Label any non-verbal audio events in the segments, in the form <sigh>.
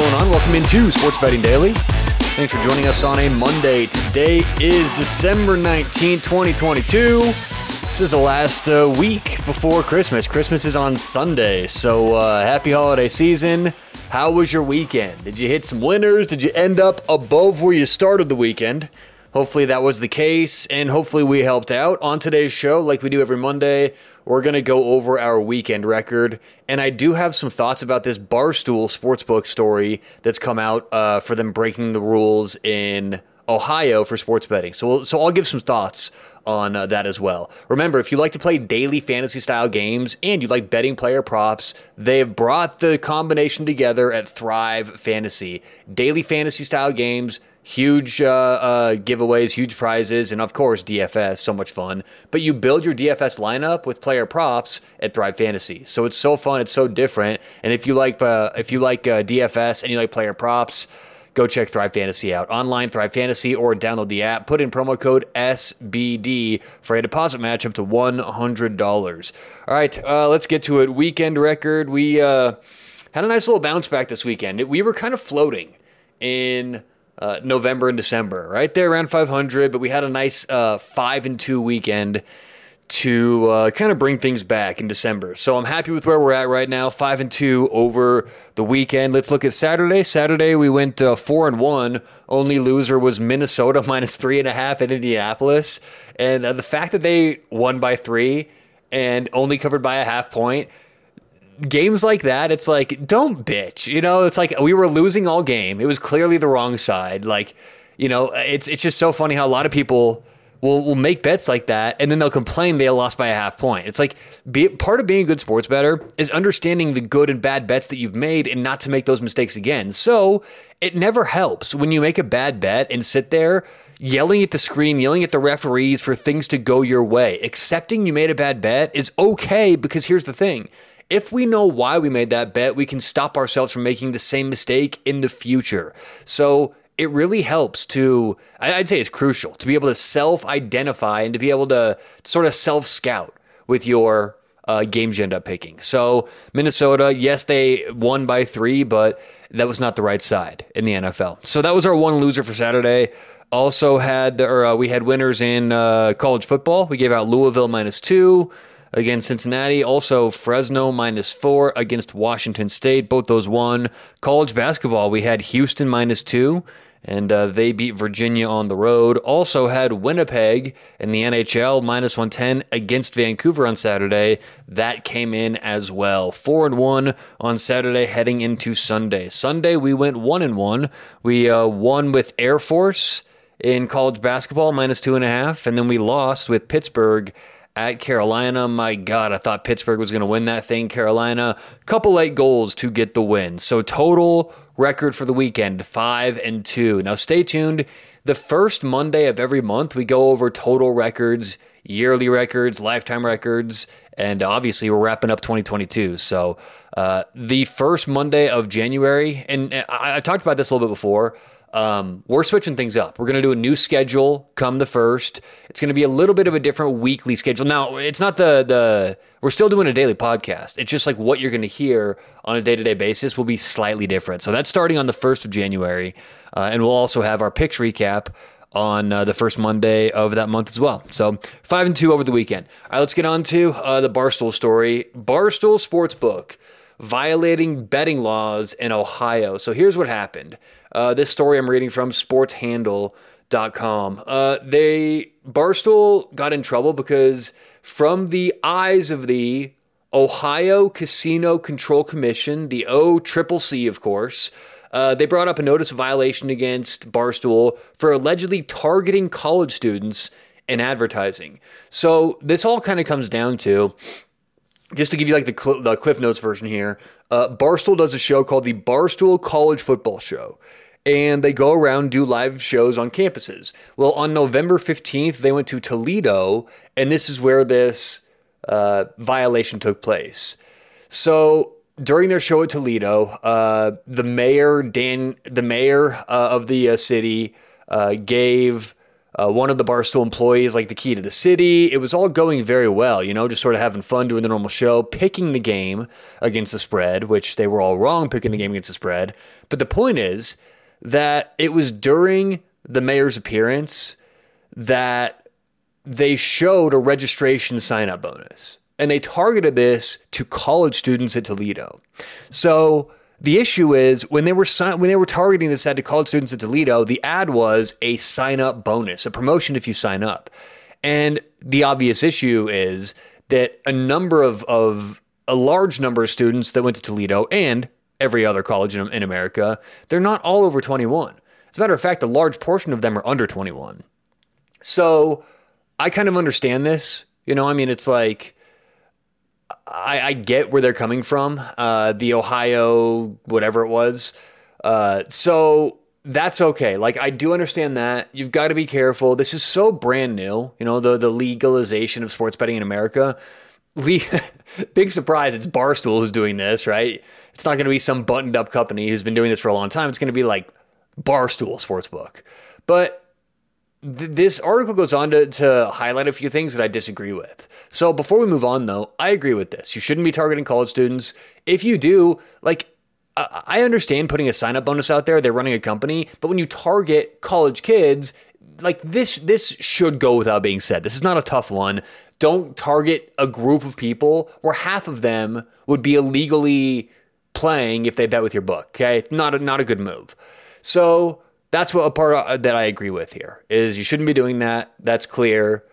going on? Welcome into Sports Betting Daily. Thanks for joining us on a Monday. Today is December 19, 2022. This is the last uh, week before Christmas. Christmas is on Sunday, so uh, happy holiday season. How was your weekend? Did you hit some winners? Did you end up above where you started the weekend? Hopefully that was the case, and hopefully we helped out. On today's show, like we do every Monday, we're going to go over our weekend record. And I do have some thoughts about this Barstool Sportsbook story that's come out uh, for them breaking the rules in Ohio for sports betting. So, so I'll give some thoughts on uh, that as well. Remember, if you like to play daily fantasy style games and you like betting player props, they have brought the combination together at Thrive Fantasy. Daily fantasy style games huge uh, uh, giveaways, huge prizes, and of course DFS, so much fun. But you build your DFS lineup with player props at Thrive Fantasy, so it's so fun, it's so different. And if you like uh, if you like uh, DFS and you like player props. Go check Thrive Fantasy out online, Thrive Fantasy, or download the app. Put in promo code SBD for a deposit match up to $100. All right, uh, let's get to it. Weekend record. We uh, had a nice little bounce back this weekend. We were kind of floating in uh, November and December, right there around 500. But we had a nice uh, five and two weekend to uh, kind of bring things back in December. So I'm happy with where we're at right now, five and two over the weekend. Let's look at Saturday. Saturday we went uh, four and one. Only loser was Minnesota <laughs> minus three and a half in Indianapolis, and uh, the fact that they won by three and only covered by a half point games like that, it's like, don't bitch. You know, it's like we were losing all game. It was clearly the wrong side. Like, you know, it's it's just so funny how a lot of people will will make bets like that and then they'll complain they lost by a half point. It's like be, part of being a good sports bettor is understanding the good and bad bets that you've made and not to make those mistakes again. So it never helps when you make a bad bet and sit there yelling at the screen, yelling at the referees for things to go your way. Accepting you made a bad bet is okay because here's the thing if we know why we made that bet, we can stop ourselves from making the same mistake in the future. So it really helps to, I'd say it's crucial to be able to self identify and to be able to sort of self scout with your uh, games you end up picking. So, Minnesota, yes, they won by three, but that was not the right side in the NFL. So, that was our one loser for Saturday. Also, had, or uh, we had winners in uh, college football. We gave out Louisville minus two against Cincinnati. Also, Fresno minus four against Washington State. Both those won. College basketball, we had Houston minus two, and uh, they beat Virginia on the road. Also had Winnipeg in the NHL minus 110 against Vancouver on Saturday. That came in as well. Four and one on Saturday, heading into Sunday. Sunday we went one and one. We uh, won with Air Force in college basketball minus two and a half, and then we lost with Pittsburgh at Carolina. My God, I thought Pittsburgh was going to win that thing. Carolina, couple late goals to get the win. So total record for the weekend five and two. Now stay tuned. The first Monday of every month, we go over total records, yearly records, lifetime records, and obviously we're wrapping up 2022. So uh, the first Monday of January, and I, I talked about this a little bit before. Um, we're switching things up. We're going to do a new schedule come the first. It's going to be a little bit of a different weekly schedule. Now, it's not the the we're still doing a daily podcast. It's just like what you're going to hear on a day to day basis will be slightly different. So that's starting on the first of January, uh, and we'll also have our picks recap on uh, the first Monday of that month as well. So five and two over the weekend. All right, let's get on to uh, the Barstool story. Barstool Sportsbook violating betting laws in Ohio. So here's what happened. Uh, this story I'm reading from sportshandle.com. Uh, they Barstool got in trouble because from the eyes of the Ohio Casino Control Commission, the OCCC, of course, uh, they brought up a notice of violation against Barstool for allegedly targeting college students in advertising. So this all kind of comes down to just to give you like the, cl- the Cliff Notes version here, uh, Barstool does a show called the Barstool College Football Show. And they go around do live shows on campuses. Well, on November 15th, they went to Toledo, and this is where this uh, violation took place. So during their show at Toledo, uh, the mayor Dan, the mayor uh, of the uh, city, uh, gave uh, one of the Barstool employees like the key to the city. It was all going very well, you know, just sort of having fun doing the normal show, picking the game against the spread, which they were all wrong picking the game against the spread. But the point is that it was during the mayor's appearance that they showed a registration sign up bonus. And they targeted this to college students at Toledo. So the issue is when they were when they were targeting this ad to college students at Toledo, the ad was a sign up bonus, a promotion if you sign up. And the obvious issue is that a number of, of a large number of students that went to Toledo and every other college in, in America, they're not all over 21. As a matter of fact, a large portion of them are under 21. So I kind of understand this. You know, I mean, it's like I, I get where they're coming from. Uh, the Ohio, whatever it was. Uh, so that's okay. Like I do understand that. You've got to be careful. This is so brand new. You know, the the legalization of sports betting in America. Le- <laughs> big surprise, it's Barstool who's doing this, right? It's not going to be some buttoned up company who's been doing this for a long time. It's going to be like Barstool Sportsbook. But th- this article goes on to, to highlight a few things that I disagree with. So before we move on, though, I agree with this. You shouldn't be targeting college students. If you do, like, I understand putting a sign up bonus out there. They're running a company, but when you target college kids, like this, this should go without being said. This is not a tough one. Don't target a group of people where half of them would be illegally playing if they bet with your book. Okay, not a, not a good move. So that's what a part that I agree with here is you shouldn't be doing that. That's clear.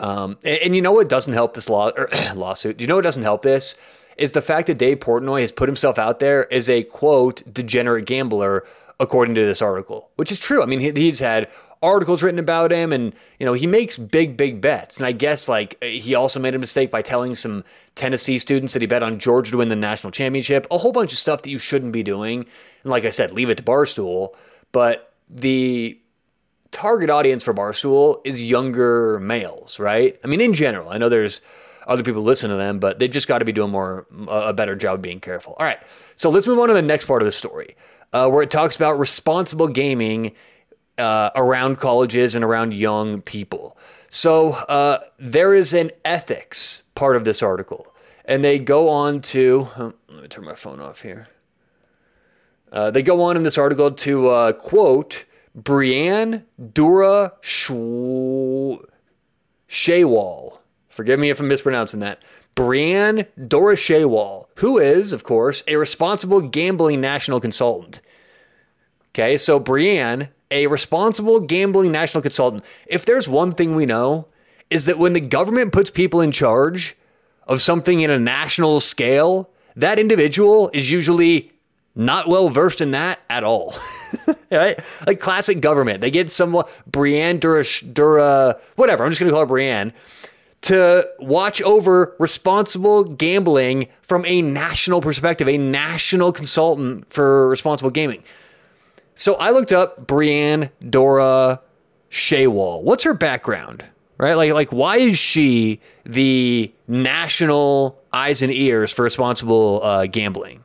Um, and, and, you know what doesn't help this law <clears throat> lawsuit? You know what doesn't help this? Is the fact that Dave Portnoy has put himself out there as a quote degenerate gambler, according to this article, which is true. I mean, he, he's had articles written about him and you know he makes big big bets and i guess like he also made a mistake by telling some tennessee students that he bet on georgia to win the national championship a whole bunch of stuff that you shouldn't be doing and like i said leave it to barstool but the target audience for Barstool is younger males, right? I mean, in general, I know there's other people listen to them, but they just got to be doing more a better job being careful. All right, so let's move on to the next part of the story, uh, where it talks about responsible gaming uh, around colleges and around young people. So uh, there is an ethics part of this article, and they go on to. Oh, let me turn my phone off here. Uh, they go on in this article to uh, quote Brianne Dura Shaywall. Forgive me if I'm mispronouncing that. Brianne Dora Shaywall, who is, of course, a responsible gambling national consultant. Okay, so Brianne, a responsible gambling national consultant. If there's one thing we know, is that when the government puts people in charge of something in a national scale, that individual is usually not well versed in that at all. <laughs> right? Like classic government. They get someone, Brianne Dura, Dura, whatever, I'm just going to call her Brianne, to watch over responsible gambling from a national perspective, a national consultant for responsible gaming. So I looked up Brianne Dora Shaywall. What's her background? Right? Like, like why is she the national eyes and ears for responsible uh, gambling?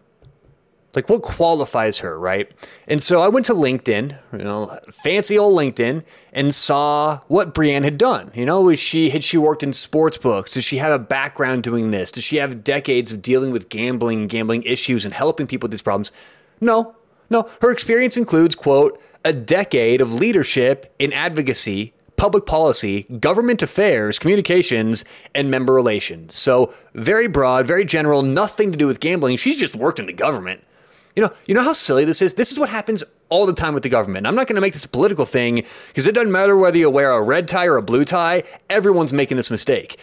Like what qualifies her, right? And so I went to LinkedIn, you know, fancy old LinkedIn, and saw what Brianne had done. You know, was she had she worked in sports books? Does she have a background doing this? Does she have decades of dealing with gambling, gambling issues, and helping people with these problems? No, no. Her experience includes, quote, a decade of leadership in advocacy, public policy, government affairs, communications, and member relations. So very broad, very general, nothing to do with gambling. She's just worked in the government. You know, you know how silly this is? This is what happens all the time with the government. I'm not going to make this a political thing because it doesn't matter whether you wear a red tie or a blue tie, everyone's making this mistake.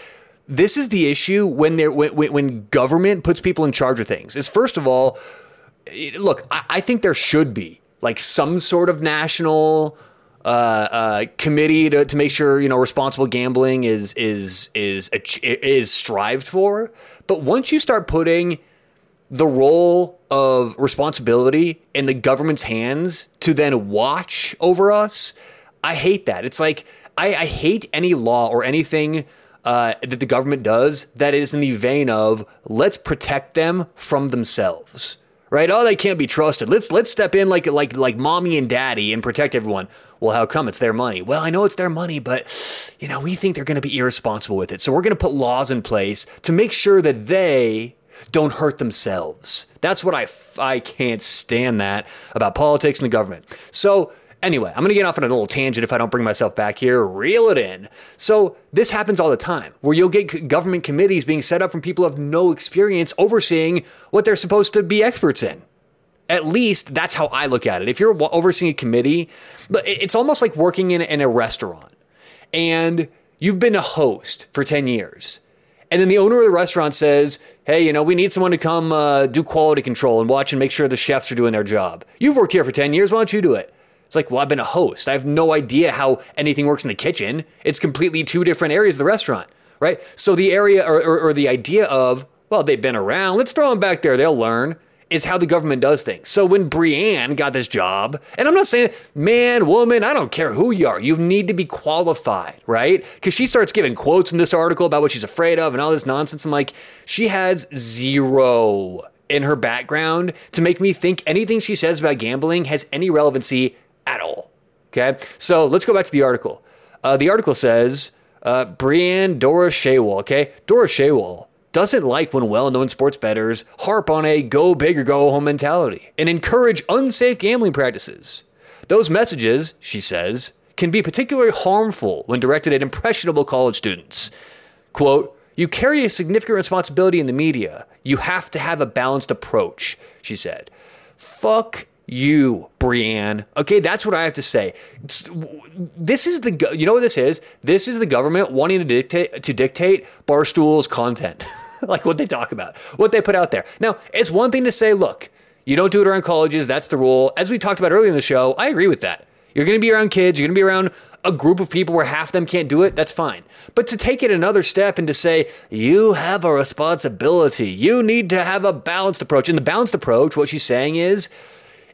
This is the issue when they when, when government puts people in charge of things. Is first of all, look, I, I think there should be like some sort of national uh, uh, committee to, to make sure you know responsible gambling is is is is strived for. But once you start putting the role of responsibility in the government's hands to then watch over us, I hate that. It's like I, I hate any law or anything uh, that the government does that is in the vein of let's protect them from themselves. Right? Oh, they can't be trusted. Let's let's step in like like like mommy and daddy and protect everyone. Well, how come it's their money? Well, I know it's their money, but you know, we think they're going to be irresponsible with it. So we're going to put laws in place to make sure that they don't hurt themselves. That's what I I can't stand that about politics and the government. So Anyway, I'm going to get off on a little tangent if I don't bring myself back here. Reel it in. So, this happens all the time where you'll get government committees being set up from people who have no experience overseeing what they're supposed to be experts in. At least that's how I look at it. If you're overseeing a committee, but it's almost like working in, in a restaurant and you've been a host for 10 years. And then the owner of the restaurant says, Hey, you know, we need someone to come uh, do quality control and watch and make sure the chefs are doing their job. You've worked here for 10 years. Why don't you do it? It's like, well, I've been a host. I have no idea how anything works in the kitchen. It's completely two different areas of the restaurant, right? So the area or, or, or the idea of, well, they've been around, let's throw them back there, they'll learn, is how the government does things. So when Brianne got this job, and I'm not saying man, woman, I don't care who you are, you need to be qualified, right? Because she starts giving quotes in this article about what she's afraid of and all this nonsense. I'm like, she has zero in her background to make me think anything she says about gambling has any relevancy at all. Okay, so let's go back to the article. Uh, the article says uh, Brianne Doris Shaywall. Okay, Doris Shaywall doesn't like when well-known sports bettors harp on a go big or go home mentality and encourage unsafe gambling practices. Those messages, she says, can be particularly harmful when directed at impressionable college students. Quote, you carry a significant responsibility in the media. You have to have a balanced approach, she said. Fuck you, Brianne. Okay, that's what I have to say. This is the you know what this is? This is the government wanting to dictate to dictate Barstool's content, <laughs> like what they talk about, what they put out there. Now, it's one thing to say, look, you don't do it around colleges. That's the rule. As we talked about earlier in the show, I agree with that. You're going to be around kids. You're going to be around a group of people where half of them can't do it. That's fine. But to take it another step and to say, you have a responsibility, you need to have a balanced approach. And the balanced approach, what she's saying is,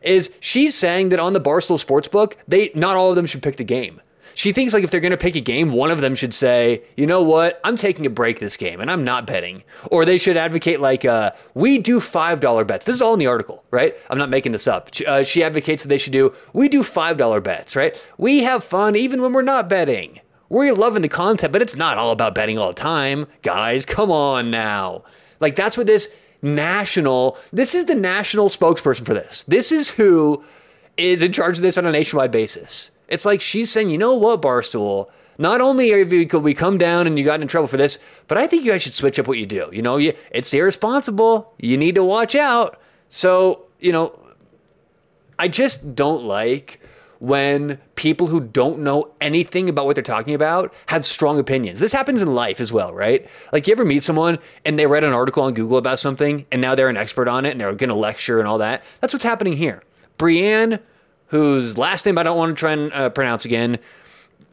is she's saying that on the Barstool Sportsbook, they not all of them should pick the game. She thinks like if they're going to pick a game, one of them should say, you know what, I'm taking a break this game and I'm not betting. Or they should advocate like, uh, we do $5 bets. This is all in the article, right? I'm not making this up. Uh, she advocates that they should do, we do $5 bets, right? We have fun even when we're not betting. We're loving the content, but it's not all about betting all the time. Guys, come on now. Like that's what this national, this is the national spokesperson for this. This is who is in charge of this on a nationwide basis. It's like she's saying, you know what, Barstool, not only have you, could we come down and you got in trouble for this, but I think you guys should switch up what you do. You know, you, it's irresponsible. You need to watch out. So, you know, I just don't like when people who don't know anything about what they're talking about have strong opinions. This happens in life as well, right? Like you ever meet someone and they read an article on Google about something and now they're an expert on it and they're going to lecture and all that. That's what's happening here. Brianne, whose last name I don't want to try and uh, pronounce again,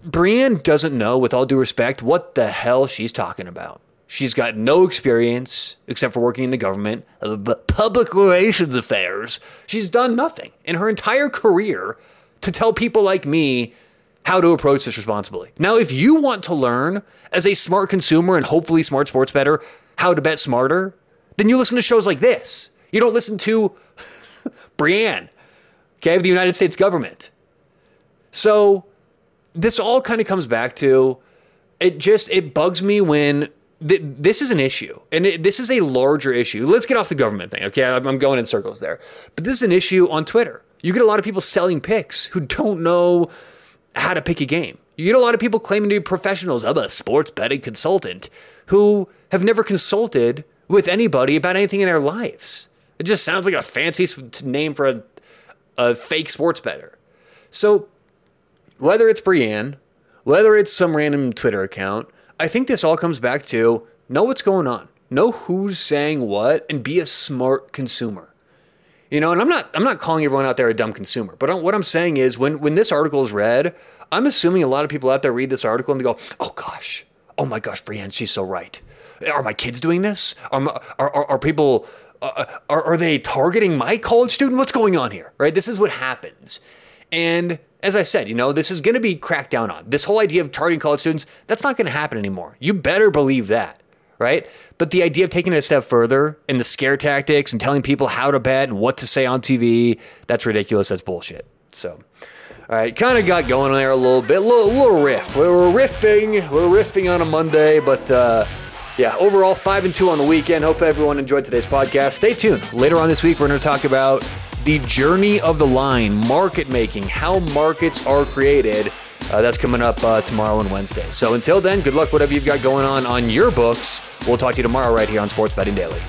Brianne doesn't know, with all due respect, what the hell she's talking about. She's got no experience except for working in the government, public relations affairs. She's done nothing in her entire career to tell people like me how to approach this responsibly. Now, if you want to learn as a smart consumer and hopefully smart sports bettor how to bet smarter, then you listen to shows like this. You don't listen to <laughs> Brianne, okay, of the United States government. So this all kind of comes back to it just it bugs me when th- this is an issue and it, this is a larger issue. Let's get off the government thing, okay? I'm, I'm going in circles there. But this is an issue on Twitter. You get a lot of people selling picks who don't know how to pick a game. You get a lot of people claiming to be professionals. I'm a sports betting consultant who have never consulted with anybody about anything in their lives. It just sounds like a fancy name for a, a fake sports bettor. So, whether it's Brianne, whether it's some random Twitter account, I think this all comes back to know what's going on, know who's saying what, and be a smart consumer. You know, and I'm not I'm not calling everyone out there a dumb consumer, but what I'm saying is when when this article is read, I'm assuming a lot of people out there read this article and they go, "Oh gosh, oh my gosh, Brianne, she's so right. Are my kids doing this? Are are are, are people uh, are are they targeting my college student? What's going on here? Right? This is what happens, and as I said, you know, this is going to be cracked down on. This whole idea of targeting college students, that's not going to happen anymore. You better believe that right? But the idea of taking it a step further and the scare tactics and telling people how to bet and what to say on TV, that's ridiculous. That's bullshit. So, All right, kind of got going there a little bit, little, little riff. We were riffing, we were riffing on a Monday, but uh, yeah, overall five and two on the weekend. Hope everyone enjoyed today's podcast. Stay tuned. Later on this week, we're going to talk about the journey of the line, market making, how markets are created. Uh, that's coming up uh, tomorrow and Wednesday. So until then, good luck, whatever you've got going on on your books. We'll talk to you tomorrow right here on Sports Betting Daily.